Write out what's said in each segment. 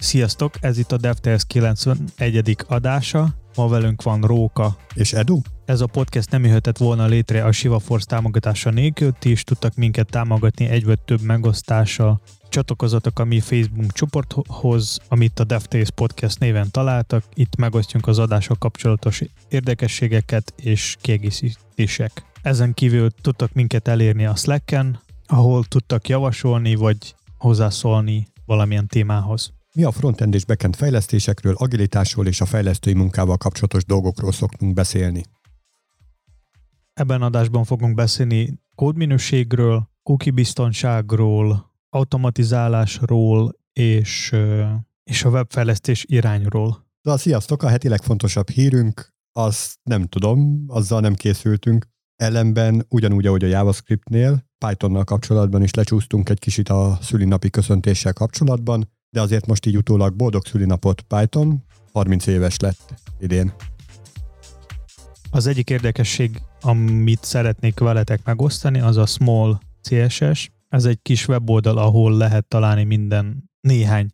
Sziasztok, ez itt a DevTales 91. adása. Ma velünk van Róka. És Edu? Ez a podcast nem jöhetett volna létre a Shiva Force támogatása nélkül, ti is tudtak minket támogatni egy vagy több megosztással. Csatlakozatok a mi Facebook csoporthoz, amit a DevTales Podcast néven találtak. Itt megosztjunk az adások kapcsolatos érdekességeket és kiegészítések. Ezen kívül tudtak minket elérni a Slacken, ahol tudtak javasolni vagy hozzászólni valamilyen témához. Mi a frontend és backend fejlesztésekről, agilitásról és a fejlesztői munkával kapcsolatos dolgokról szoktunk beszélni. Ebben adásban fogunk beszélni kódminőségről, cookie biztonságról, automatizálásról és, és a webfejlesztés irányról. De sziasztok, a heti legfontosabb hírünk, azt nem tudom, azzal nem készültünk. Ellenben ugyanúgy, ahogy a JavaScriptnél, Pythonnal kapcsolatban is lecsúsztunk egy kicsit a szülinapi köszöntéssel kapcsolatban, de azért most így utólag boldog szülinapot Python, 30 éves lett idén. Az egyik érdekesség, amit szeretnék veletek megosztani, az a Small CSS. Ez egy kis weboldal, ahol lehet találni minden néhány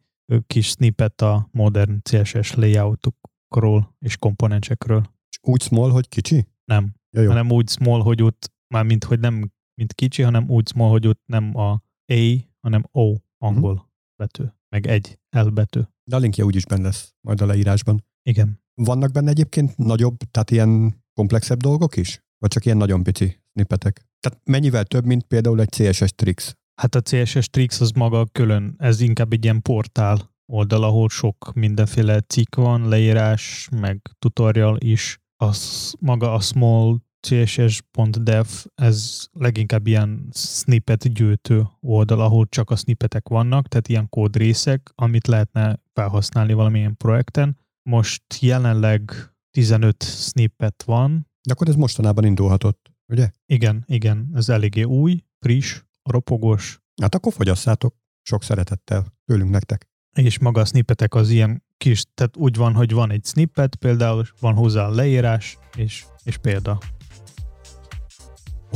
kis snippet a modern CSS layoutokról és komponensekről. És úgy small, hogy kicsi? Nem, ja, jó. hanem úgy small, hogy ott már mint hogy nem mint kicsi, hanem úgy small, hogy ott nem a A, hanem O angol uh-huh. betű meg egy elbetű. De a linkje úgyis benne lesz majd a leírásban. Igen. Vannak benne egyébként nagyobb, tehát ilyen komplexebb dolgok is? Vagy csak ilyen nagyon pici snippetek? Tehát mennyivel több, mint például egy CSS Tricks? Hát a CSS Tricks az maga külön, ez inkább egy ilyen portál oldal, ahol sok mindenféle cikk van, leírás, meg tutorial is. Az maga a small css.dev, ez leginkább ilyen snippet gyűjtő oldal, ahol csak a snippetek vannak, tehát ilyen kódrészek, amit lehetne felhasználni valamilyen projekten. Most jelenleg 15 snippet van. De akkor ez mostanában indulhatott, ugye? Igen, igen, ez eléggé új, friss, ropogós. Hát akkor fogyasszátok. Sok szeretettel tőlünk nektek. És maga a snippetek az ilyen kis, tehát úgy van, hogy van egy snippet, például van hozzá leírás, és, és példa.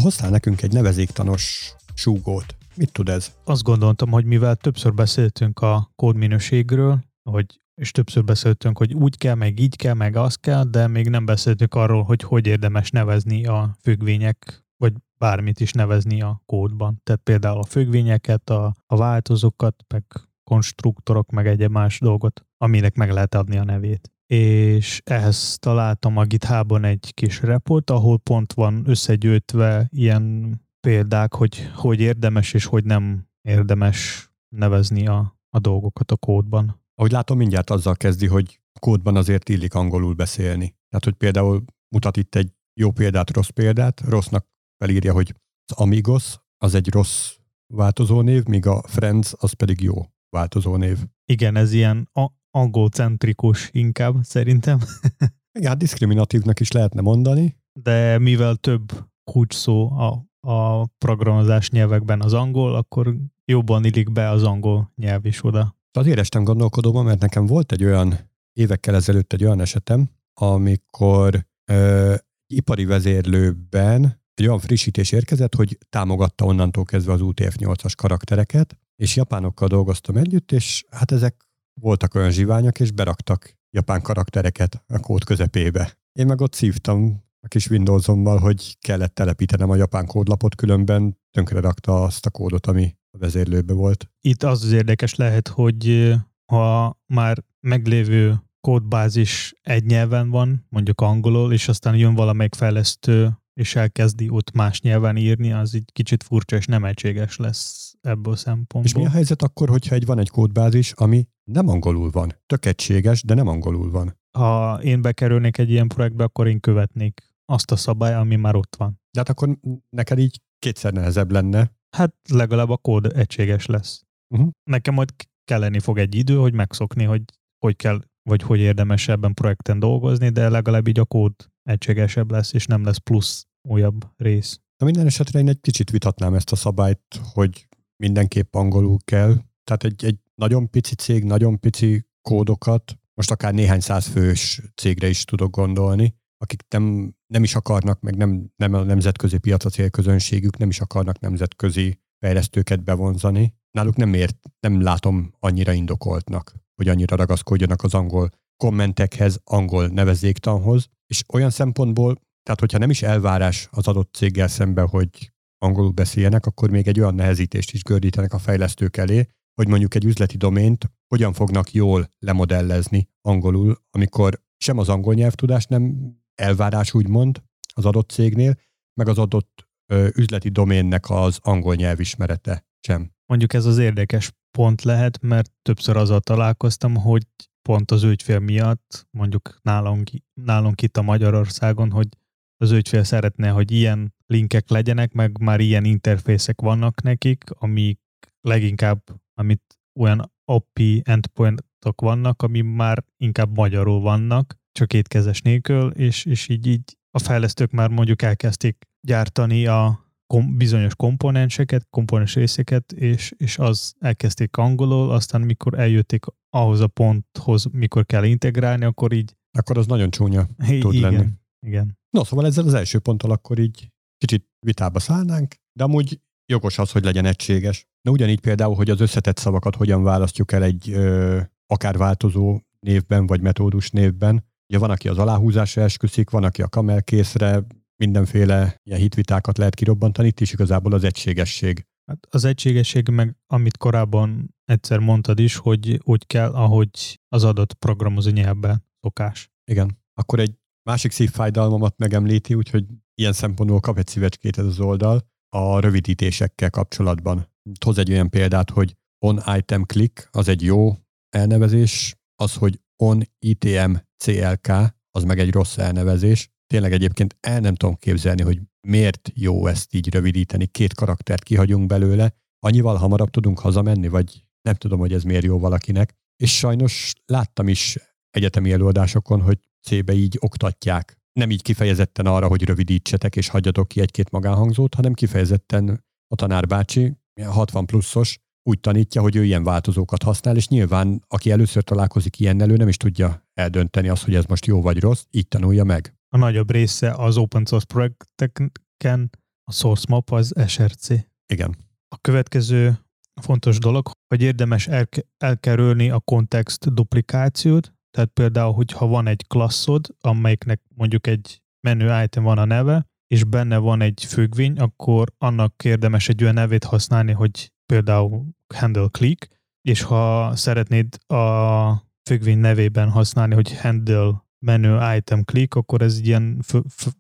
Hoztál nekünk egy nevezéktanos súgót. Mit tud ez? Azt gondoltam, hogy mivel többször beszéltünk a kódminőségről, hogy és többször beszéltünk, hogy úgy kell, meg így kell, meg az kell, de még nem beszéltünk arról, hogy hogy érdemes nevezni a függvények, vagy bármit is nevezni a kódban. Tehát például a függvényeket, a, a változókat, meg konstruktorok, meg egy más dolgot, aminek meg lehet adni a nevét és ehhez találtam a GitHubon egy kis report, ahol pont van összegyűjtve ilyen példák, hogy hogy érdemes és hogy nem érdemes nevezni a, a dolgokat a kódban. Ahogy látom, mindjárt azzal kezdi, hogy kódban azért illik angolul beszélni. Tehát, hogy például mutat itt egy jó példát, rossz példát, rossznak felírja, hogy az Amigos az egy rossz változónév, míg a Friends az pedig jó változónév. Igen, ez ilyen a- angolcentrikus inkább, szerintem. Igen, hát diszkriminatívnak is lehetne mondani. De mivel több kulcs szó a, a programozás nyelvekben az angol, akkor jobban illik be az angol nyelv is oda. Azért estem gondolkodóban, mert nekem volt egy olyan évekkel ezelőtt egy olyan esetem, amikor ö, ipari vezérlőben egy olyan frissítés érkezett, hogy támogatta onnantól kezdve az UTF-8-as karaktereket, és japánokkal dolgoztam együtt, és hát ezek voltak olyan zsiványok, és beraktak japán karaktereket a kód közepébe. Én meg ott szívtam a kis Windowsommal, hogy kellett telepítenem a japán kódlapot, különben tönkre rakta azt a kódot, ami a vezérlőbe volt. Itt az az érdekes lehet, hogy ha már meglévő kódbázis egy nyelven van, mondjuk angolul, és aztán jön valamelyik fejlesztő és elkezdi ott más nyelven írni, az így kicsit furcsa és nem egységes lesz ebből a szempontból. És mi a helyzet akkor, hogyha egy van egy kódbázis, ami nem angolul van? Tök egységes, de nem angolul van. Ha én bekerülnék egy ilyen projektbe, akkor én követnék azt a szabály, ami már ott van. De hát akkor neked így kétszer nehezebb lenne. Hát legalább a kód egységes lesz. Uh-huh. Nekem majd kelleni fog egy idő, hogy megszokni, hogy hogy kell, vagy hogy érdemes ebben projekten dolgozni, de legalább így a kód egységesebb lesz, és nem lesz plusz újabb rész. Na minden esetre én egy kicsit vitatnám ezt a szabályt, hogy mindenképp angolul kell. Tehát egy, egy nagyon pici cég, nagyon pici kódokat, most akár néhány száz fős cégre is tudok gondolni, akik nem, nem is akarnak, meg nem, nem a nemzetközi piac a célközönségük, nem is akarnak nemzetközi fejlesztőket bevonzani. Náluk nem ért, nem látom annyira indokoltnak, hogy annyira ragaszkodjanak az angol kommentekhez, angol nevezéktanhoz, és olyan szempontból, tehát hogyha nem is elvárás az adott céggel szemben, hogy angolul beszéljenek, akkor még egy olyan nehezítést is gördítenek a fejlesztők elé, hogy mondjuk egy üzleti domént hogyan fognak jól lemodellezni angolul, amikor sem az angol nyelvtudás nem elvárás úgymond az adott cégnél, meg az adott ö, üzleti doménnek az angol nyelvismerete sem. Mondjuk ez az érdekes pont lehet, mert többször azzal találkoztam, hogy pont az ügyfél miatt, mondjuk nálunk, nálunk itt a Magyarországon, hogy az ügyfél szeretne, hogy ilyen linkek legyenek, meg már ilyen interfészek vannak nekik, amik leginkább, amit olyan API endpointok vannak, ami már inkább magyarul vannak, csak étkezes nélkül, és, és így, így a fejlesztők már mondjuk elkezdték gyártani a kom- bizonyos komponenseket, komponens részeket, és, és az elkezdték angolul, aztán mikor eljötték ahhoz a ponthoz, mikor kell integrálni, akkor így... Akkor az nagyon csúnya tud igen, lenni. Igen. No, szóval ezzel az első ponttal akkor így kicsit vitába szállnánk, de amúgy jogos az, hogy legyen egységes. De ugyanígy például, hogy az összetett szavakat hogyan választjuk el egy ö, akár változó névben, vagy metódus névben. Ugye van, aki az aláhúzásra esküszik, van, aki a kamelkészre, mindenféle ilyen hitvitákat lehet kirobbantani, itt is igazából az egységesség. Hát az egységesség meg, amit korábban egyszer mondtad is, hogy úgy kell, ahogy az adott programozó nyelvben szokás. Igen. Akkor egy másik szívfájdalmamat megemlíti, úgyhogy ilyen szempontból kap egy szívecskét ez az oldal a rövidítésekkel kapcsolatban. Hoz egy olyan példát, hogy on item click az egy jó elnevezés, az, hogy on itm clk az meg egy rossz elnevezés. Tényleg egyébként el nem tudom képzelni, hogy miért jó ezt így rövidíteni, két karaktert kihagyunk belőle, annyival hamarabb tudunk hazamenni, vagy nem tudom, hogy ez miért jó valakinek. És sajnos láttam is egyetemi előadásokon, hogy C-be így oktatják. Nem így kifejezetten arra, hogy rövidítsetek és hagyjatok ki egy-két magánhangzót, hanem kifejezetten a tanárbácsi, 60 pluszos, úgy tanítja, hogy ő ilyen változókat használ, és nyilván, aki először találkozik ilyennel, ő nem is tudja eldönteni azt, hogy ez most jó vagy rossz, így tanulja meg. A nagyobb része az open source projekteken, a source map az SRC. Igen. A következő fontos dolog, hogy érdemes elke- elkerülni a kontext duplikációt, tehát például, hogyha van egy klasszod, amelyiknek mondjuk egy menü item van a neve, és benne van egy függvény, akkor annak érdemes egy olyan nevét használni, hogy például handle click, és ha szeretnéd a függvény nevében használni, hogy handle menu item click, akkor ez ilyen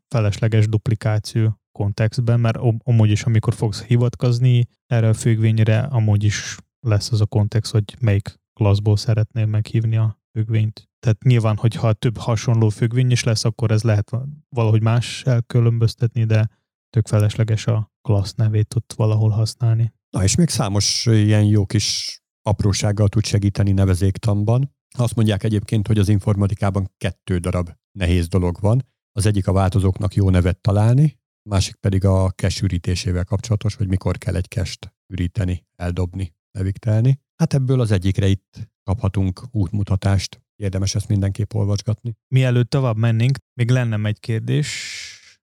felesleges duplikáció kontextben, mert amúgy is, amikor fogsz hivatkozni erre a függvényre, amúgy is lesz az a kontext, hogy melyik klasszból szeretnél meghívni a függvényt. Tehát nyilván, hogyha több hasonló függvény is lesz, akkor ez lehet valahogy más elkülönböztetni, de tök felesleges a klassz nevét ott valahol használni. Na és még számos ilyen jó kis aprósággal tud segíteni nevezéktanban. Azt mondják egyébként, hogy az informatikában kettő darab nehéz dolog van. Az egyik a változóknak jó nevet találni, másik pedig a cache ürítésével kapcsolatos, hogy mikor kell egy cache üríteni, eldobni, leviktelni. Hát ebből az egyikre itt kaphatunk útmutatást. Érdemes ezt mindenképp olvasgatni. Mielőtt tovább mennénk, még lenne egy kérdés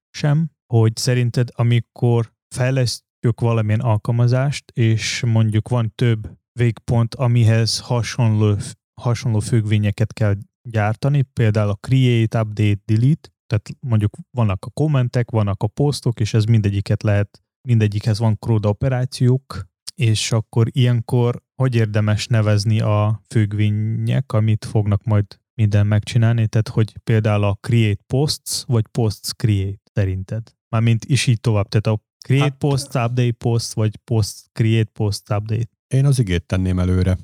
sem, hogy szerinted amikor fejlesztjük valamilyen alkalmazást, és mondjuk van több végpont, amihez hasonló, hasonló függvényeket kell gyártani, például a create, update, delete, tehát mondjuk vannak a kommentek, vannak a posztok, és ez mindegyiket lehet, mindegyikhez van CRUD operációk, és akkor ilyenkor hogy érdemes nevezni a függvények, amit fognak majd minden megcsinálni, tehát hogy például a create posts, vagy posts create szerinted? Mármint is így tovább, tehát a create hát, posts, update post, vagy post create post, update. Én az igét tenném előre,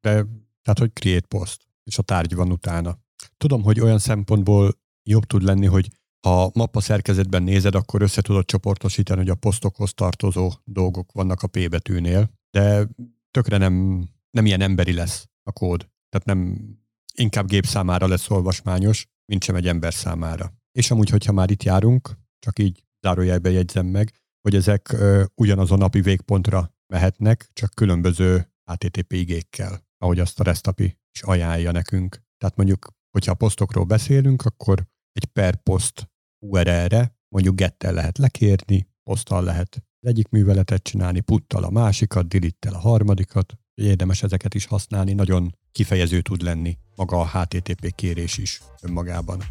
de tehát, hogy create post, és a tárgy van utána. Tudom, hogy olyan szempontból jobb tud lenni, hogy ha mappa szerkezetben nézed, akkor össze tudod csoportosítani, hogy a posztokhoz tartozó dolgok vannak a P betűnél, de tökre nem, nem ilyen emberi lesz a kód. Tehát nem inkább gép számára lesz olvasmányos, mint sem egy ember számára. És amúgy, hogyha már itt járunk, csak így zárójelbe jegyzem meg, hogy ezek ö, ugyanazon napi végpontra mehetnek, csak különböző HTTP igékkel, ahogy azt a REST is ajánlja nekünk. Tehát mondjuk, hogyha a posztokról beszélünk, akkor egy per post URL-re mondjuk gettel lehet lekérni, poszttal lehet egyik műveletet csinálni, puttal a másikat, delete a harmadikat. Érdemes ezeket is használni, nagyon kifejező tud lenni maga a HTTP kérés is önmagában.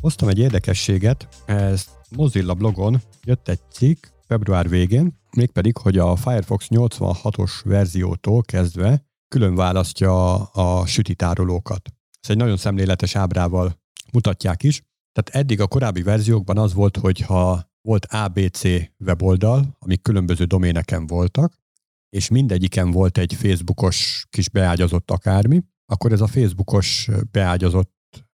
Hoztam egy érdekességet, ez Mozilla blogon jött egy cikk február végén, mégpedig, hogy a Firefox 86-os verziótól kezdve külön választja a sütitárolókat. Ez egy nagyon szemléletes ábrával mutatják is. Tehát eddig a korábbi verziókban az volt, hogy ha volt ABC weboldal, amik különböző doméneken voltak, és mindegyiken volt egy Facebookos kis beágyazott akármi, akkor ez a Facebookos beágyazott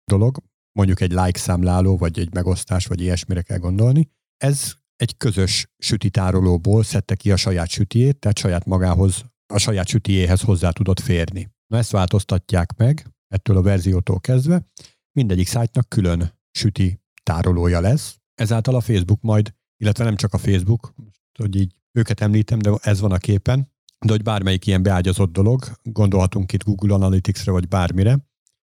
dolog, mondjuk egy like számláló, vagy egy megosztás, vagy ilyesmire kell gondolni, ez egy közös sütitárolóból szedte ki a saját sütiét, tehát saját magához, a saját sütiéhez hozzá tudott férni. Na ezt változtatják meg, ettől a verziótól kezdve, mindegyik szájtnak külön süti tárolója lesz, ezáltal a Facebook majd, illetve nem csak a Facebook, hogy így őket említem, de ez van a képen, de hogy bármelyik ilyen beágyazott dolog, gondolhatunk itt Google Analytics-re vagy bármire,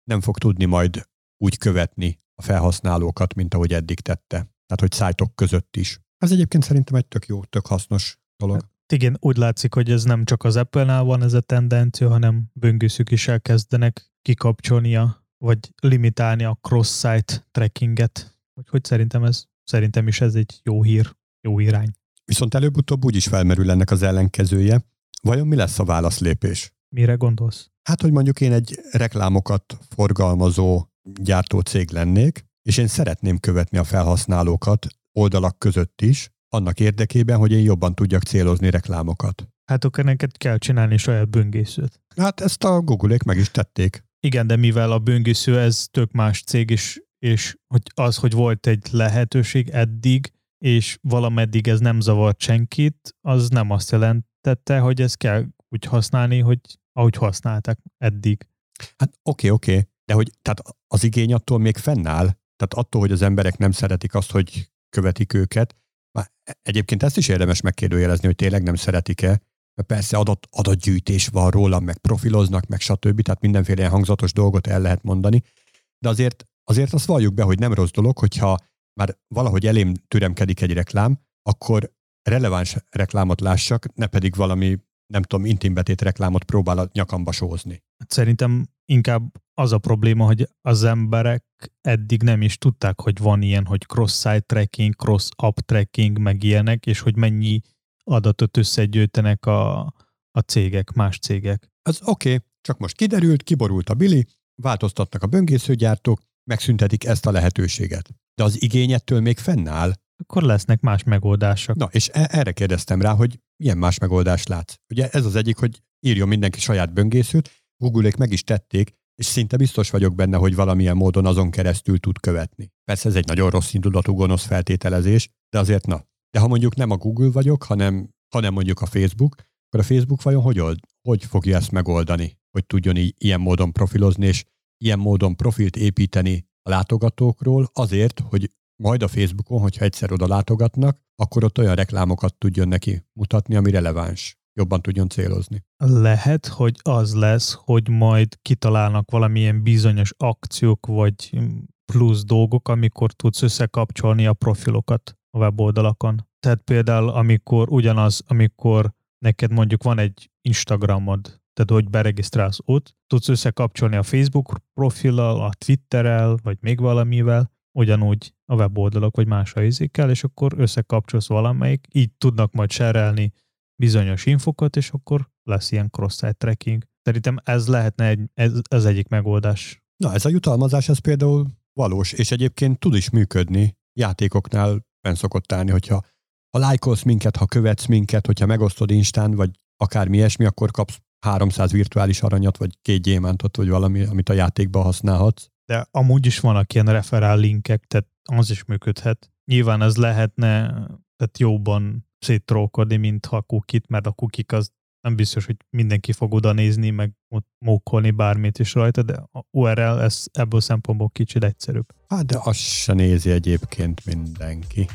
nem fog tudni majd úgy követni a felhasználókat, mint ahogy eddig tette. Tehát, hogy szájtok között is. Ez egyébként szerintem egy tök jó, tök hasznos dolog. Hát igen, úgy látszik, hogy ez nem csak az Apple-nál van ez a tendencia, hanem böngészők is elkezdenek kikapcsolni a, vagy limitálni a cross-site trackinget. Hogy szerintem ez, szerintem is ez egy jó hír, jó irány. Viszont előbb-utóbb úgy is felmerül ennek az ellenkezője. Vajon mi lesz a válaszlépés? Mire gondolsz? Hát, hogy mondjuk én egy reklámokat forgalmazó gyártó cég lennék, és én szeretném követni a felhasználókat oldalak között is, annak érdekében, hogy én jobban tudjak célozni reklámokat. Hát akkor neked kell csinálni saját böngészőt. Hát ezt a Google-ék meg is tették. Igen, de mivel a böngésző ez tök más cég, és, és hogy az, hogy volt egy lehetőség eddig, és valameddig ez nem zavart senkit, az nem azt jelentette, hogy ezt kell úgy használni, hogy ahogy használták eddig. Hát oké, okay, oké, okay. de hogy tehát az igény attól még fennáll, tehát attól, hogy az emberek nem szeretik azt, hogy követik őket, már egyébként ezt is érdemes megkérdőjelezni, hogy tényleg nem szeretik-e, mert persze adat, adatgyűjtés van róla, meg profiloznak, meg stb., tehát mindenféle hangzatos dolgot el lehet mondani, de azért, azért azt valljuk be, hogy nem rossz dolog, hogyha már valahogy elém türemkedik egy reklám, akkor releváns reklámot lássak, ne pedig valami, nem tudom, intimbetét reklámot próbál a nyakamba sózni. Hát szerintem inkább az a probléma, hogy az emberek eddig nem is tudták, hogy van ilyen, hogy cross-site tracking, cross-app tracking, meg ilyenek, és hogy mennyi adatot összegyűjtenek a, a cégek, más cégek. Az oké, okay, csak most kiderült, kiborult a bili, változtatnak a böngészőgyártók, megszüntetik ezt a lehetőséget. De az igényettől még fennáll. Akkor lesznek más megoldások. Na, és e- erre kérdeztem rá, hogy milyen más megoldást látsz. Ugye ez az egyik, hogy írjon mindenki saját böngészőt, Google-ék meg is tették, és szinte biztos vagyok benne, hogy valamilyen módon azon keresztül tud követni. Persze ez egy nagyon rossz indulatú gonosz feltételezés, de azért na. De ha mondjuk nem a Google vagyok, hanem, hanem mondjuk a Facebook, akkor a Facebook vajon hogy, old, hogy fogja ezt megoldani, hogy tudjon így, ilyen módon profilozni, és ilyen módon profilt építeni a látogatókról azért, hogy majd a Facebookon, hogyha egyszer oda látogatnak, akkor ott olyan reklámokat tudjon neki mutatni, ami releváns jobban tudjon célozni. Lehet, hogy az lesz, hogy majd kitalálnak valamilyen bizonyos akciók vagy plusz dolgok, amikor tudsz összekapcsolni a profilokat a weboldalakon. Tehát például, amikor ugyanaz, amikor neked mondjuk van egy Instagramod, tehát hogy beregisztrálsz ott, tudsz összekapcsolni a Facebook profillal, a Twitterrel, vagy még valamivel, ugyanúgy a weboldalak, vagy más helyzékkel, és akkor összekapcsolsz valamelyik, így tudnak majd serelni bizonyos infokat, és akkor lesz ilyen cross-site tracking. Szerintem ez lehetne egy, ez, ez egyik megoldás. Na, ez a jutalmazás, ez például valós, és egyébként tud is működni. Játékoknál fenn szokott állni, hogyha ha lájkolsz minket, ha követsz minket, hogyha megosztod Instán, vagy akármi ilyesmi, akkor kapsz 300 virtuális aranyat, vagy két gyémántot, vagy valami, amit a játékban használhatsz. De amúgy is vannak ilyen referál linkek, tehát az is működhet. Nyilván ez lehetne tehát jobban széttrókodni, mint ha a kukit, mert a kukik az nem biztos, hogy mindenki fog oda nézni, meg ott mókolni bármit is rajta, de a URL ez ebből szempontból kicsit egyszerűbb. Hát de azt se nézi egyébként mindenki.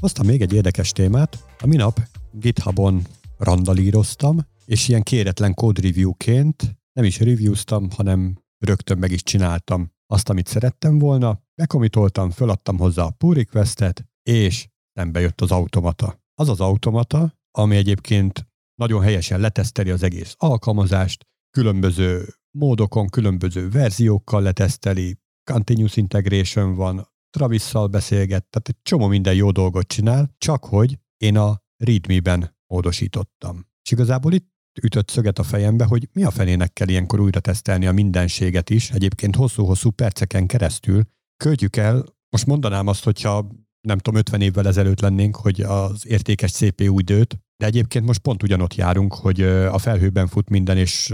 Hoztam még egy érdekes témát. A minap GitHubon randalíroztam, és ilyen kéretlen code review-ként nem is reviewztam, hanem rögtön meg is csináltam azt, amit szerettem volna, bekomitoltam, föladtam hozzá a pull requestet, és szembe jött az automata. Az az automata, ami egyébként nagyon helyesen leteszteli az egész alkalmazást, különböző módokon, különböző verziókkal leteszteli, continuous integration van, Travisszal beszélget, tehát egy csomó minden jó dolgot csinál, csak hogy én a readme-ben módosítottam. És igazából itt ütött szöget a fejembe, hogy mi a fenének kell ilyenkor újra tesztelni a mindenséget is, egyébként hosszú-hosszú perceken keresztül. Költjük el, most mondanám azt, hogyha nem tudom, 50 évvel ezelőtt lennénk, hogy az értékes CPU időt, de egyébként most pont ugyanott járunk, hogy a felhőben fut minden, és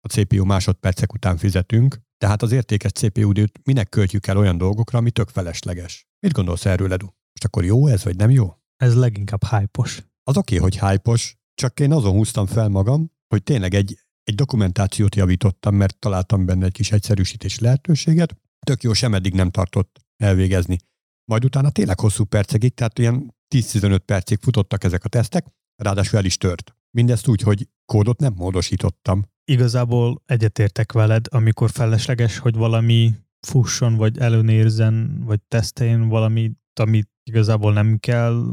a CPU másodpercek után fizetünk, tehát az értékes CPU időt minek költjük el olyan dolgokra, ami tök felesleges. Mit gondolsz erről, Edu? Most akkor jó ez, vagy nem jó? Ez leginkább hype-os. Az oké, okay, hogy hype csak én azon húztam fel magam, hogy tényleg egy, egy dokumentációt javítottam, mert találtam benne egy kis egyszerűsítés lehetőséget. Tök jó, sem eddig nem tartott elvégezni. Majd utána tényleg hosszú percekig, tehát ilyen 10-15 percig futottak ezek a tesztek, ráadásul el is tört. Mindezt úgy, hogy kódot nem módosítottam. Igazából egyetértek veled, amikor felesleges, hogy valami fusson, vagy előnérzen, vagy teszteljen valamit, amit igazából nem kell,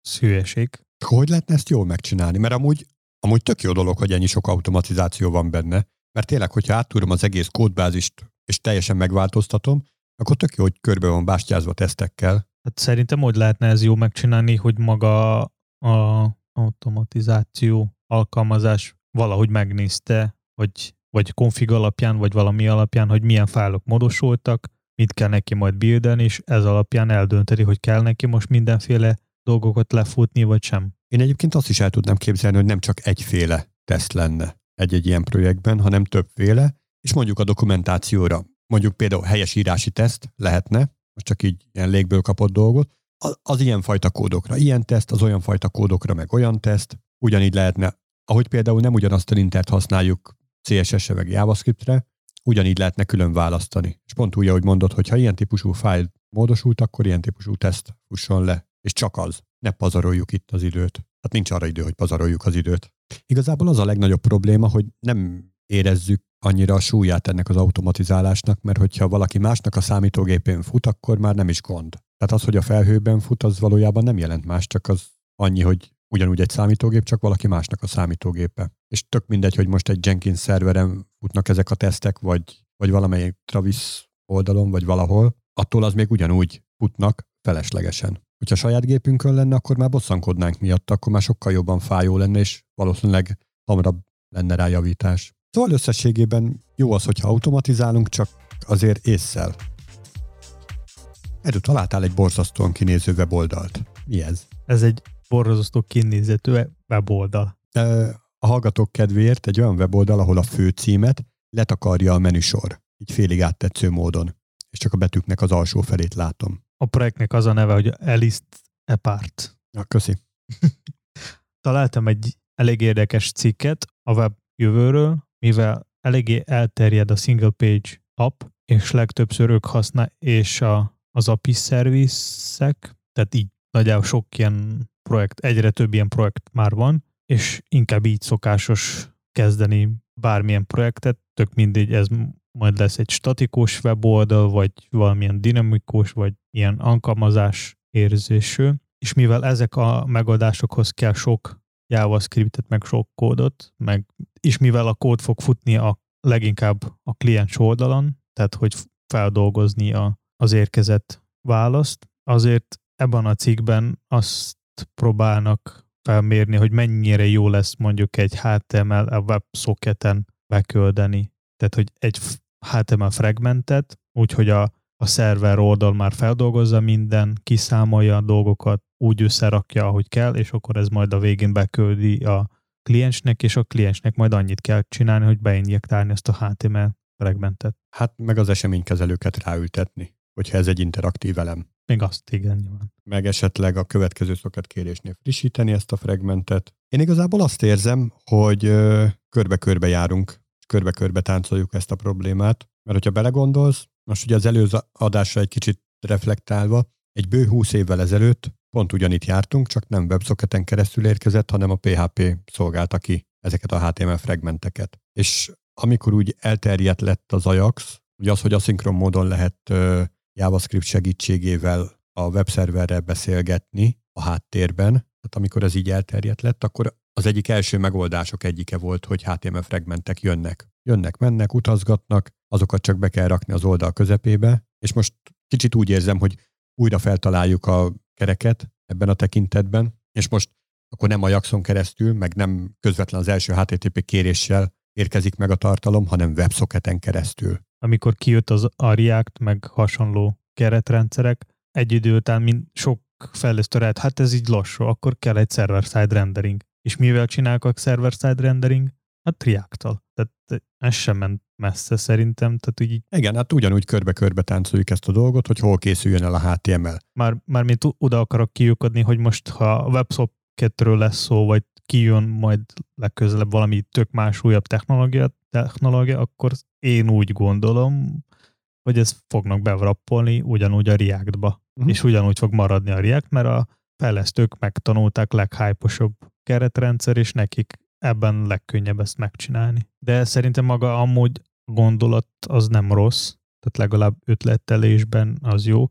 szülyeség. Hogy lehetne ezt jól megcsinálni? Mert amúgy, amúgy tök jó dolog, hogy ennyi sok automatizáció van benne, mert tényleg, hogyha áttúrom az egész kódbázist, és teljesen megváltoztatom, akkor tök jó, hogy körbe van bástyázva tesztekkel. Hát szerintem hogy lehetne ez jó megcsinálni, hogy maga a automatizáció alkalmazás valahogy megnézte, hogy vagy konfig alapján, vagy valami alapján, hogy milyen fájlok módosultak, mit kell neki majd builden, és ez alapján eldönteni, hogy kell neki most mindenféle dolgokat lefutni, vagy sem. Én egyébként azt is el tudnám képzelni, hogy nem csak egyféle teszt lenne egy-egy ilyen projektben, hanem többféle, és mondjuk a dokumentációra, mondjuk például helyes írási teszt lehetne, most csak így ilyen légből kapott dolgot, az, az ilyen fajta kódokra ilyen teszt, az olyan fajta kódokra meg olyan teszt, ugyanígy lehetne, ahogy például nem ugyanazt a lintert használjuk CSS-re meg JavaScript-re, ugyanígy lehetne külön választani. És pont úgy, ahogy mondod, hogy ha ilyen típusú fájl módosult, akkor ilyen típusú teszt fusson le. És csak az. Ne pazaroljuk itt az időt. Hát nincs arra idő, hogy pazaroljuk az időt. Igazából az a legnagyobb probléma, hogy nem érezzük annyira a súlyát ennek az automatizálásnak, mert hogyha valaki másnak a számítógépén fut, akkor már nem is gond. Tehát az, hogy a felhőben fut, az valójában nem jelent más, csak az annyi, hogy ugyanúgy egy számítógép, csak valaki másnak a számítógépe. És tök mindegy, hogy most egy Jenkins szerveren futnak ezek a tesztek, vagy, vagy valamelyik Travis oldalon, vagy valahol, attól az még ugyanúgy futnak feleslegesen. Hogyha saját gépünkön lenne, akkor már bosszankodnánk miatt, akkor már sokkal jobban fájó lenne, és valószínűleg hamarabb lenne rá javítás. Szóval összességében jó az, hogyha automatizálunk, csak azért észszel. Edu, találtál egy borzasztóan kinéző weboldalt. Mi ez? Ez egy borzasztó kinézetű weboldal. A hallgatók kedvéért egy olyan weboldal, ahol a fő címet letakarja a menüsor, így félig áttetsző módon, és csak a betűknek az alsó felét látom. A projektnek az a neve, hogy Elist Apart. Ja, köszi. Találtam egy elég érdekes cikket a web jövőről, mivel eléggé elterjed a single page app, és legtöbbször ők használ, és a, az API szervizek, tehát így nagyjából sok ilyen projekt, egyre több ilyen projekt már van, és inkább így szokásos kezdeni bármilyen projektet, tök mindegy, ez majd lesz egy statikus weboldal, vagy valamilyen dinamikus, vagy ilyen alkalmazás érzésű, és mivel ezek a megoldásokhoz kell sok JavaScriptet, meg sok kódot, meg és mivel a kód fog futni a leginkább a kliens oldalon, tehát hogy feldolgozni a, az érkezett választ, azért ebben a cikkben azt próbálnak felmérni, hogy mennyire jó lesz mondjuk egy HTML a WebSocketen beküldeni. Tehát, hogy egy HTML fragmentet, úgyhogy a, a szerver oldal már feldolgozza minden, kiszámolja a dolgokat, úgy összerakja, ahogy kell, és akkor ez majd a végén beküldi a kliensnek, és a kliensnek majd annyit kell csinálni, hogy beinjektálni ezt a HTML fragmentet. Hát meg az eseménykezelőket ráültetni, hogyha ez egy interaktív elem. Még azt, igen, nyilván. Meg esetleg a következő kérésnél frissíteni ezt a fragmentet. Én igazából azt érzem, hogy körbe-körbe járunk, körbe-körbe táncoljuk ezt a problémát, mert hogyha belegondolsz, most ugye az előző adásra egy kicsit reflektálva, egy bő 20 évvel ezelőtt pont ugyanitt jártunk, csak nem websocketen keresztül érkezett, hanem a PHP szolgálta ki ezeket a HTML fragmenteket. És amikor úgy elterjedt lett az Ajax, ugye az, hogy aszinkron módon lehet JavaScript segítségével a webszerverrel beszélgetni a háttérben, tehát amikor ez így elterjedt lett, akkor az egyik első megoldások egyike volt, hogy HTML fragmentek jönnek. Jönnek, mennek, utazgatnak, azokat csak be kell rakni az oldal közepébe, és most kicsit úgy érzem, hogy újra feltaláljuk a kereket ebben a tekintetben, és most akkor nem a Jaxon keresztül, meg nem közvetlen az első HTTP kéréssel érkezik meg a tartalom, hanem WebSocketen keresztül. Amikor kijött az a React, meg hasonló keretrendszerek, egy idő után mind sok fejlesztő hát ez így lassú, akkor kell egy server-side rendering. És mivel csinálok a server-side rendering? Hát React-tal. Tehát ez sem ment messze szerintem. Tehát úgy... Igen, hát ugyanúgy körbe-körbe táncoljuk ezt a dolgot, hogy hol készüljön el a HTML. Már, már mint oda akarok kiukadni, hogy most ha a WebSocketről lesz szó, vagy kijön majd legközelebb valami tök más újabb technológia, technológia, akkor én úgy gondolom, hogy ezt fognak bevrappolni ugyanúgy a React-ba. Uh-huh. És ugyanúgy fog maradni a React, mert a fejlesztők megtanulták leghyposabb keretrendszer, és nekik ebben legkönnyebb ezt megcsinálni. De szerintem maga amúgy gondolat az nem rossz, tehát legalább ötletelésben az jó.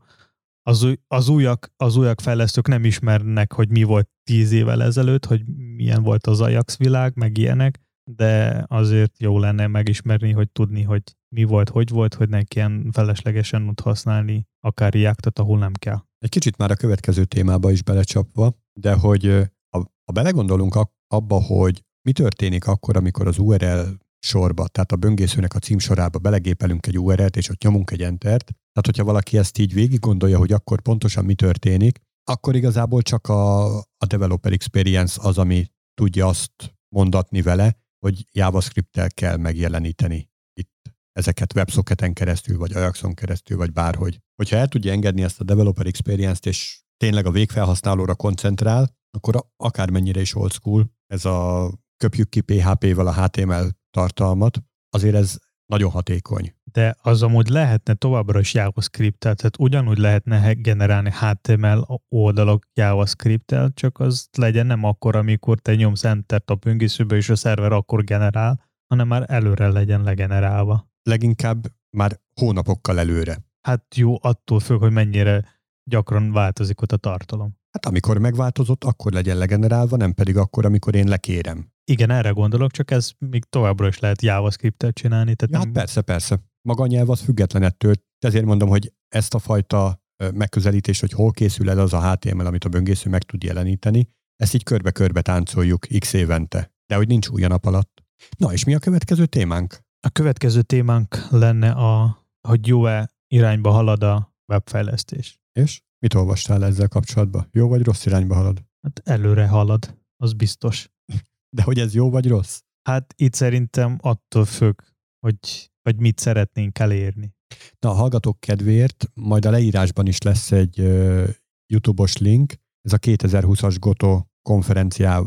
Az, új, az, újak, az újak fejlesztők nem ismernek, hogy mi volt tíz évvel ezelőtt, hogy milyen volt az Ajax világ, meg ilyenek, de azért jó lenne megismerni, hogy tudni, hogy mi volt, hogy volt, hogy neki ilyen feleslegesen tud használni akár react ahol nem kell. Egy kicsit már a következő témába is belecsapva, de hogy ha, belegondolunk abba, hogy mi történik akkor, amikor az URL sorba, tehát a böngészőnek a címsorába belegépelünk egy URL-t, és ott nyomunk egy entert. Tehát, hogyha valaki ezt így végig gondolja, hogy akkor pontosan mi történik, akkor igazából csak a, a developer experience az, ami tudja azt mondatni vele, hogy JavaScript-tel kell megjeleníteni itt ezeket WebSocketen keresztül, vagy Ajaxon keresztül, vagy bárhogy. Hogyha el tudja engedni ezt a developer experience-t, és tényleg a végfelhasználóra koncentrál, akkor akármennyire is old school, ez a köpjük ki PHP-val a HTML tartalmat, azért ez nagyon hatékony. De az amúgy lehetne továbbra is JavaScript, tehát ugyanúgy lehetne generálni HTML oldalak JavaScript-tel, csak az legyen nem akkor, amikor te nyomsz Enter a böngészőbe, és a szerver akkor generál, hanem már előre legyen legenerálva. Leginkább már hónapokkal előre. Hát jó, attól függ, hogy mennyire gyakran változik ott a tartalom. Hát amikor megváltozott, akkor legyen legenerálva, nem pedig akkor, amikor én lekérem. Igen, erre gondolok, csak ez még továbbra is lehet JavaScript-tel csinálni. Tehát ja, nem... hát persze, persze. Maga a nyelv az független ettől. Ezért mondom, hogy ezt a fajta megközelítés, hogy hol készül el az a HTML, amit a böngésző meg tud jeleníteni, ezt így körbe-körbe táncoljuk x évente. De hogy nincs új a nap alatt. Na, és mi a következő témánk? A következő témánk lenne a, hogy jó-e irányba halad a webfejlesztés. És? Mit olvastál ezzel kapcsolatban? Jó vagy rossz irányba halad? Hát előre halad, az biztos. De hogy ez jó vagy rossz? Hát itt szerintem attól függ, hogy, hogy mit szeretnénk elérni. Na, a hallgatók kedvéért majd a leírásban is lesz egy uh, YouTube-os link. Ez a 2020-as Goto konferenciá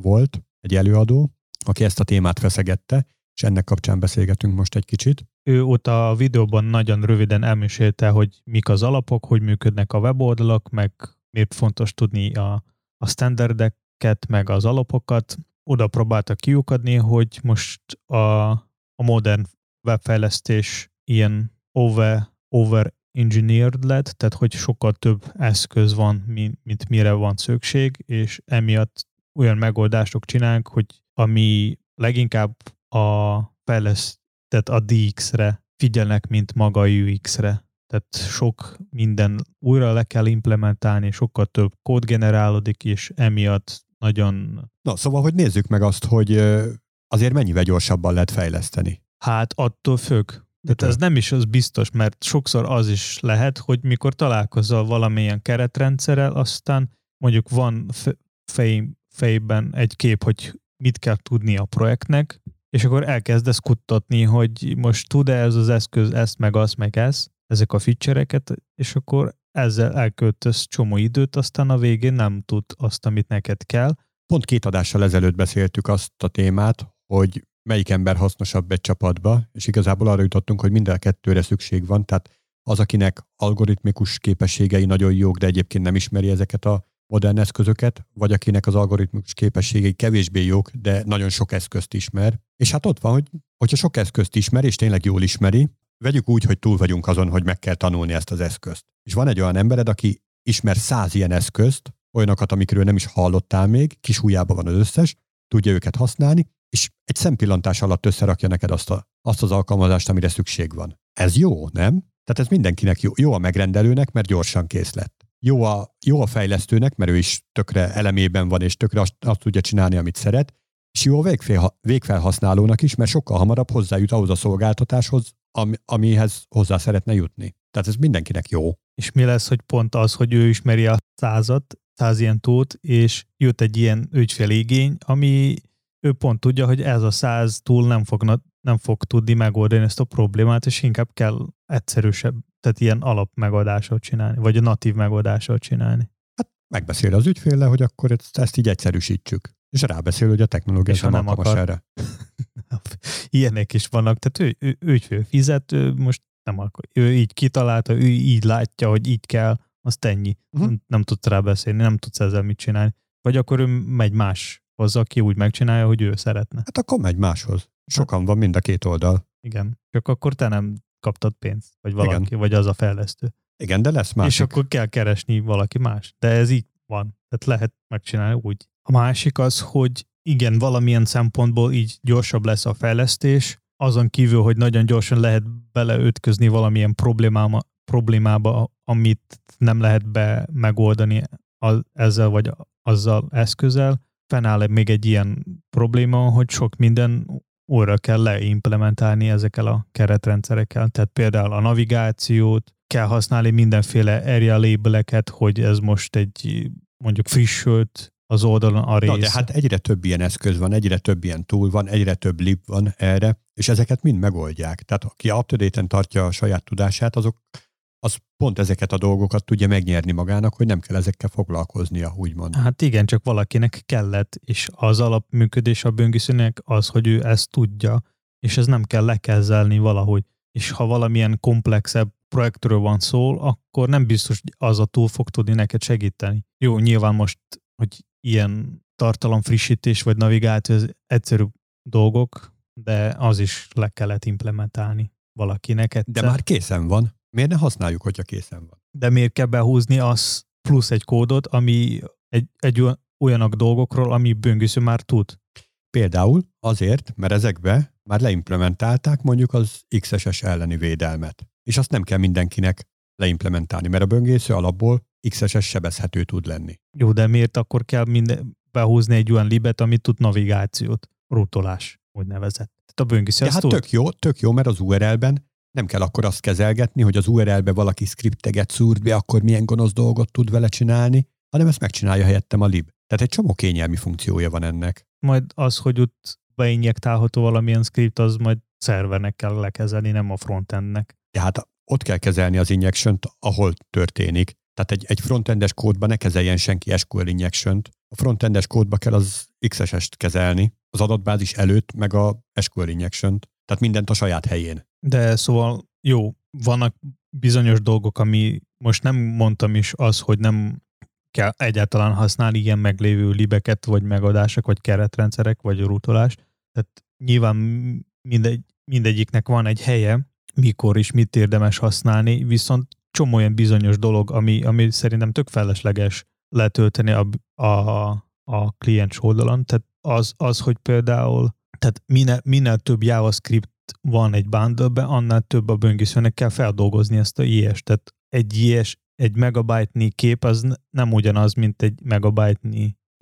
volt, egy előadó, aki ezt a témát feszegette, és ennek kapcsán beszélgetünk most egy kicsit. Ő ott a videóban nagyon röviden elmesélte, hogy mik az alapok, hogy működnek a weboldalak, meg miért fontos tudni a, a standardeket, meg az alapokat, oda próbáltak kiukadni, hogy most a, a modern webfejlesztés ilyen over, over engineered lett, tehát hogy sokkal több eszköz van, mint, mint mire van szükség, és emiatt olyan megoldások csinálunk, hogy ami leginkább a fejlesztett a DX-re figyelnek, mint maga a UX-re. Tehát sok minden újra le kell implementálni, sokkal több kód generálódik, és emiatt nagyon... Na, szóval, hogy nézzük meg azt, hogy azért mennyivel gyorsabban lehet fejleszteni. Hát attól függ. Tehát ez nem is az biztos, mert sokszor az is lehet, hogy mikor találkozol valamilyen keretrendszerrel, aztán mondjuk van fej, fejben egy kép, hogy mit kell tudni a projektnek, és akkor elkezdesz kuttatni, hogy most tud-e ez az eszköz ezt, meg azt, meg ezt, ezek a feature-eket, és akkor ezzel elköltöz csomó időt, aztán a végén nem tud azt, amit neked kell. Pont két adással ezelőtt beszéltük azt a témát, hogy melyik ember hasznosabb egy csapatba, és igazából arra jutottunk, hogy minden a kettőre szükség van, tehát az, akinek algoritmikus képességei nagyon jók, de egyébként nem ismeri ezeket a modern eszközöket, vagy akinek az algoritmikus képességei kevésbé jók, de nagyon sok eszközt ismer. És hát ott van, hogy hogyha sok eszközt ismer, és tényleg jól ismeri, vegyük úgy, hogy túl vagyunk azon, hogy meg kell tanulni ezt az eszközt. És van egy olyan embered, aki ismer száz ilyen eszközt, olyanokat, amikről nem is hallottál még, kis ujjában van az összes, tudja őket használni, és egy szempillantás alatt összerakja neked azt, a, azt az alkalmazást, amire szükség van. Ez jó, nem? Tehát ez mindenkinek jó. Jó a megrendelőnek, mert gyorsan kész lett. Jó a, jó a fejlesztőnek, mert ő is tökre elemében van, és tökre azt, azt tudja csinálni, amit szeret, és jó a végfelhasználónak is, mert sokkal hamarabb hozzájut ahhoz a szolgáltatáshoz, ami, amihez hozzá szeretne jutni. Tehát ez mindenkinek jó. És mi lesz, hogy pont az, hogy ő ismeri a százat, száz ilyen tót, és jött egy ilyen ügyféligény, ami ő pont tudja, hogy ez a száz túl nem, fogna, nem fog tudni megoldani ezt a problémát, és inkább kell egyszerűsebb, tehát ilyen alap megoldásot csinálni, vagy a natív megoldásot csinálni. Hát megbeszél az ügyféle, hogy akkor ezt, ezt így egyszerűsítsük. És rábeszél, hogy a technológia és nem, nem akar. erre. Ilyenek is vannak, tehát ő, ő, ügyfél fizet, ő most nem akar. Ő így kitalálta, ő így látja, hogy így kell, azt ennyi. Uh-huh. Nem, nem tudsz rá beszélni, nem tudsz ezzel mit csinálni. Vagy akkor ő megy más hozzá, aki úgy megcsinálja, hogy ő szeretne. Hát akkor megy máshoz. Sokan van mind a két oldal. Igen. Csak akkor te nem kaptad pénzt, vagy valaki, Igen. vagy az a fejlesztő. Igen, de lesz másik. És akkor kell keresni valaki más. De ez így van. Tehát lehet megcsinálni úgy. A másik az, hogy igen, valamilyen szempontból így gyorsabb lesz a fejlesztés, azon kívül, hogy nagyon gyorsan lehet beleütközni valamilyen problémába, problémába amit nem lehet be megoldani az, ezzel vagy azzal eszközzel, fennáll még egy ilyen probléma, hogy sok minden újra kell leimplementálni ezekkel a keretrendszerekkel. Tehát például a navigációt, kell használni mindenféle area labeleket, hogy ez most egy mondjuk frissült az oldalon a rész. Na, de hát egyre több ilyen eszköz van, egyre több ilyen tool van, egyre több lib van erre, és ezeket mind megoldják. Tehát aki up tartja a saját tudását, azok az pont ezeket a dolgokat tudja megnyerni magának, hogy nem kell ezekkel foglalkoznia, úgymond. Hát igen, csak valakinek kellett, és az alapműködés a böngészőnek az, hogy ő ezt tudja, és ez nem kell lekezelni valahogy. És ha valamilyen komplexebb projektről van szó, akkor nem biztos, hogy az a túl fog tudni neked segíteni. Jó, nyilván most, hogy ilyen tartalom frissítés vagy navigáció, ez egyszerű dolgok, de az is le kellett implementálni valakinek egyszer. De már készen van. Miért ne használjuk, hogyha készen van? De miért kell behúzni az plusz egy kódot, ami egy, egy olyanak dolgokról, ami böngésző már tud? Például azért, mert ezekbe már leimplementálták mondjuk az XSS elleni védelmet. És azt nem kell mindenkinek leimplementálni, mert a böngésző alapból XSS sebezhető tud lenni. Jó, de miért akkor kell minden, behúzni egy olyan libet, amit tud navigációt, rutolás, hogy nevezett. Tehát a böngésző ja, hát tud. tök jó, tök jó, mert az URL-ben nem kell akkor azt kezelgetni, hogy az URL-be valaki skripteget szúrt be, akkor milyen gonosz dolgot tud vele csinálni, hanem ezt megcsinálja helyettem a lib. Tehát egy csomó kényelmi funkciója van ennek. Majd az, hogy ott beinjektálható valamilyen script, az majd szervernek kell lekezelni, nem a frontendnek. Ja, hát ott kell kezelni az injection ahol történik. Tehát egy, egy frontendes kódba ne kezeljen senki SQL injection A frontendes kódba kell az XSS-t kezelni, az adatbázis előtt, meg a SQL injection Tehát mindent a saját helyén. De szóval jó, vannak bizonyos dolgok, ami most nem mondtam is az, hogy nem kell egyáltalán használni ilyen meglévő libeket, vagy megadások, vagy keretrendszerek, vagy rutolás. Tehát nyilván mindegy, mindegyiknek van egy helye, mikor is mit érdemes használni, viszont csomó olyan bizonyos dolog, ami, ami szerintem tök felesleges letölteni a, a, a kliens oldalon. Tehát az, az, hogy például tehát minél, minél több JavaScript van egy bundle annál több a böngészőnek kell feldolgozni ezt a IS. Tehát egy IS, egy megabyte kép az nem ugyanaz, mint egy megabyte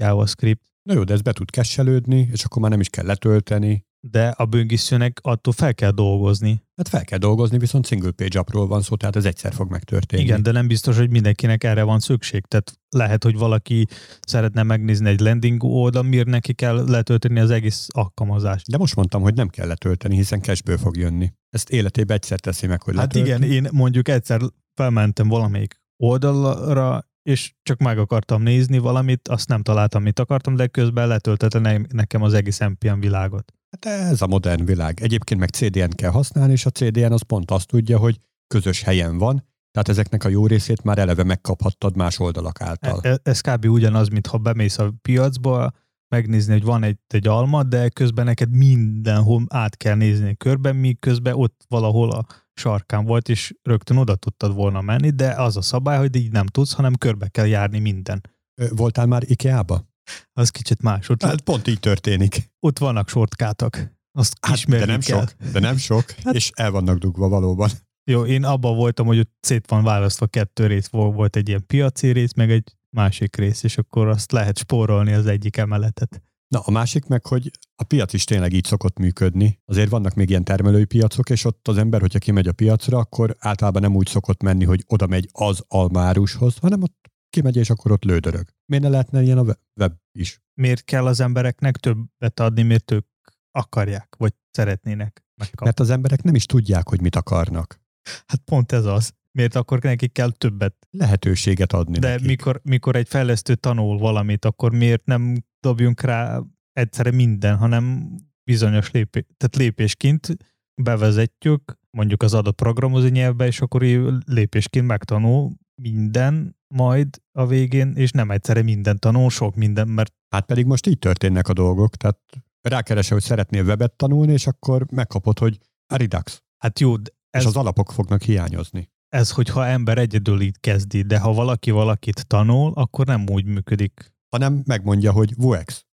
JavaScript. Na jó, de ez be tud kesselődni, és akkor már nem is kell letölteni de a böngészőnek attól fel kell dolgozni. Hát fel kell dolgozni, viszont single page appról van szó, tehát ez egyszer fog megtörténni. Igen, de nem biztos, hogy mindenkinek erre van szükség. Tehát lehet, hogy valaki szeretne megnézni egy landing oldal, miért neki kell letölteni az egész alkalmazást. De most mondtam, hogy nem kell letölteni, hiszen cashből fog jönni. Ezt életében egyszer teszi meg, hogy Hát letölteni. igen, én mondjuk egyszer felmentem valamelyik oldalra, és csak meg akartam nézni valamit, azt nem találtam, mit akartam, de közben letöltette nekem az egész NPM világot. Hát ez a modern világ. Egyébként meg CDN kell használni, és a CDN az pont azt tudja, hogy közös helyen van, tehát ezeknek a jó részét már eleve megkaphattad más oldalak által. E, ez kb. ugyanaz, mint ha bemész a piacba, megnézni, hogy van egy, egy alma, de közben neked mindenhol át kell nézni körben, míg közben ott valahol a sarkán volt, és rögtön oda tudtad volna menni, de az a szabály, hogy így nem tudsz, hanem körbe kell járni minden. Voltál már IKEA-ba? Az kicsit más. Ott, Hát pont így történik. ott vannak sortkátok. Azt Hát, de nem kell. sok, de nem sok, Hát- és el vannak dugva valóban. Jó, én abban voltam, hogy ott szét van választva kettő rész, Vol- volt egy ilyen piaci rész, meg egy másik rész, és akkor azt lehet spórolni az egyik emeletet. Na, a másik meg, hogy a piac is tényleg így szokott működni. Azért vannak még ilyen termelői piacok, és ott az ember, hogyha kimegy a piacra, akkor általában nem úgy szokott menni, hogy oda megy az almárushoz, hanem ott kimegy, és akkor ott lődörög. Miért ne lehetne ilyen a we- web is? Miért kell az embereknek többet adni, miért ők akarják, vagy szeretnének megkapni? Mert az emberek nem is tudják, hogy mit akarnak. Hát pont ez az. Miért akkor nekik kell többet? Lehetőséget adni De nekik. mikor, mikor egy fejlesztő tanul valamit, akkor miért nem dobjunk rá egyszerre minden, hanem bizonyos lépés, tehát lépésként bevezetjük mondjuk az adott programozó nyelvbe, és akkor lépésként megtanul minden majd a végén, és nem egyszerre minden tanul, sok minden, mert Hát pedig most így történnek a dolgok, tehát rákeresel, hogy szeretnél webet tanulni, és akkor megkapod, hogy a Redux, hát jó, de ez... és az alapok fognak hiányozni. ez, hogyha ember egyedül így kezdi, de ha valaki valakit tanul, akkor nem úgy működik. Hanem megmondja, hogy Vuex.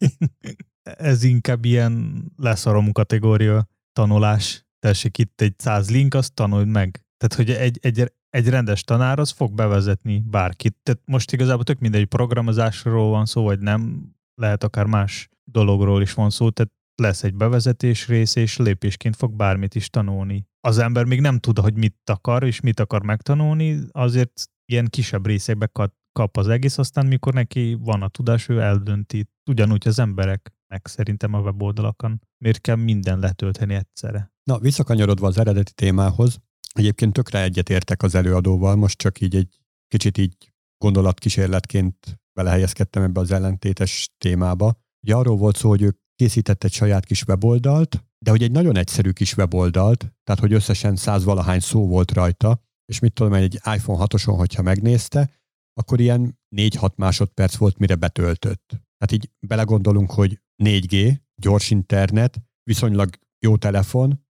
ez inkább ilyen leszarom kategória tanulás. Tessék itt egy száz link, azt tanuld meg. Tehát, hogy egy, egy, egy rendes tanár az fog bevezetni bárkit. Tehát most igazából tök mindegy programozásról van szó, vagy nem, lehet akár más dologról is van szó, tehát lesz egy bevezetés rész, és lépésként fog bármit is tanulni. Az ember még nem tud, hogy mit akar, és mit akar megtanulni, azért ilyen kisebb részekbe kap- az egész, aztán mikor neki van a tudás, ő eldönti. Ugyanúgy az embereknek szerintem a weboldalakon. Miért kell minden letölteni egyszerre? Na, visszakanyarodva az eredeti témához, egyébként tökre egyetértek az előadóval, most csak így egy kicsit így gondolatkísérletként belehelyezkedtem ebbe az ellentétes témába. Ugye arról volt szó, hogy ő készített egy saját kis weboldalt, de hogy egy nagyon egyszerű kis weboldalt, tehát hogy összesen száz valahány szó volt rajta, és mit tudom, egy iPhone 6-oson, hogyha megnézte, akkor ilyen 4-6 másodperc volt, mire betöltött. Tehát így belegondolunk, hogy 4G, gyors internet, viszonylag jó telefon,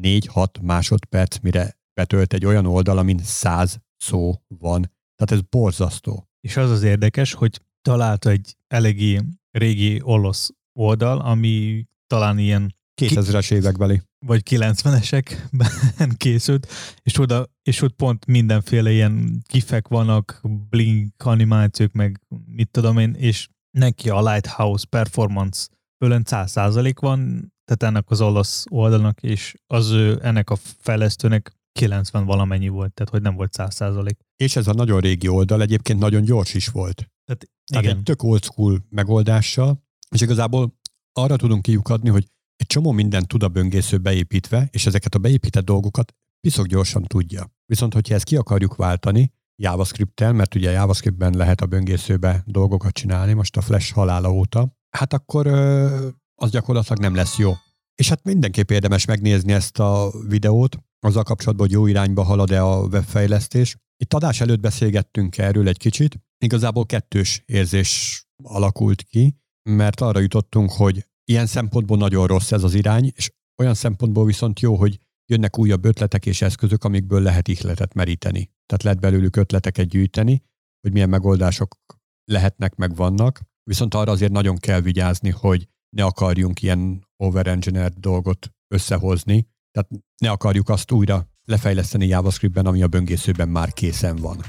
4-6 másodperc, mire betölt egy olyan oldal, amin 100 szó van. Tehát ez borzasztó. És az az érdekes, hogy találta egy eléggé régi olasz oldal, ami talán ilyen 2000-es évekbeli. vagy 90-esekben készült, és oda, és ott pont mindenféle ilyen kifek vannak, blink animációk, meg mit tudom én, és neki a Lighthouse Performance fölön 100% van, tehát ennek az olasz oldalnak, és az ő, ennek a fejlesztőnek 90 valamennyi volt, tehát hogy nem volt 100%. És ez a nagyon régi oldal egyébként nagyon gyors is volt. Tehát Tehát igen, egy tök old school megoldással, és igazából arra tudunk kiukadni, hogy egy csomó mindent tud a böngésző beépítve, és ezeket a beépített dolgokat piszok gyorsan tudja. Viszont, hogyha ezt ki akarjuk váltani JavaScript-tel, mert ugye JavaScript-ben lehet a böngészőbe dolgokat csinálni, most a Flash halála óta, hát akkor ö, az gyakorlatilag nem lesz jó. És hát mindenképp érdemes megnézni ezt a videót, azzal kapcsolatban, hogy jó irányba halad-e a webfejlesztés. Itt adás előtt beszélgettünk erről egy kicsit. Igazából kettős érzés alakult ki, mert arra jutottunk, hogy ilyen szempontból nagyon rossz ez az irány, és olyan szempontból viszont jó, hogy jönnek újabb ötletek és eszközök, amikből lehet ihletet meríteni. Tehát lehet belőlük ötleteket gyűjteni, hogy milyen megoldások lehetnek, meg vannak. Viszont arra azért nagyon kell vigyázni, hogy ne akarjunk ilyen overengineered dolgot összehozni, tehát ne akarjuk azt újra lefejleszteni JavaScriptben, ami a böngészőben már készen van.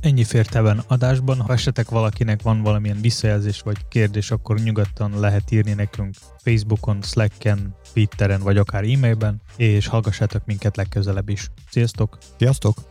ennyi fért ebben adásban. Ha esetek valakinek van valamilyen visszajelzés vagy kérdés, akkor nyugodtan lehet írni nekünk Facebookon, Slacken, Twitteren vagy akár e-mailben, és hallgassátok minket legközelebb is. Sziasztok! Sziasztok!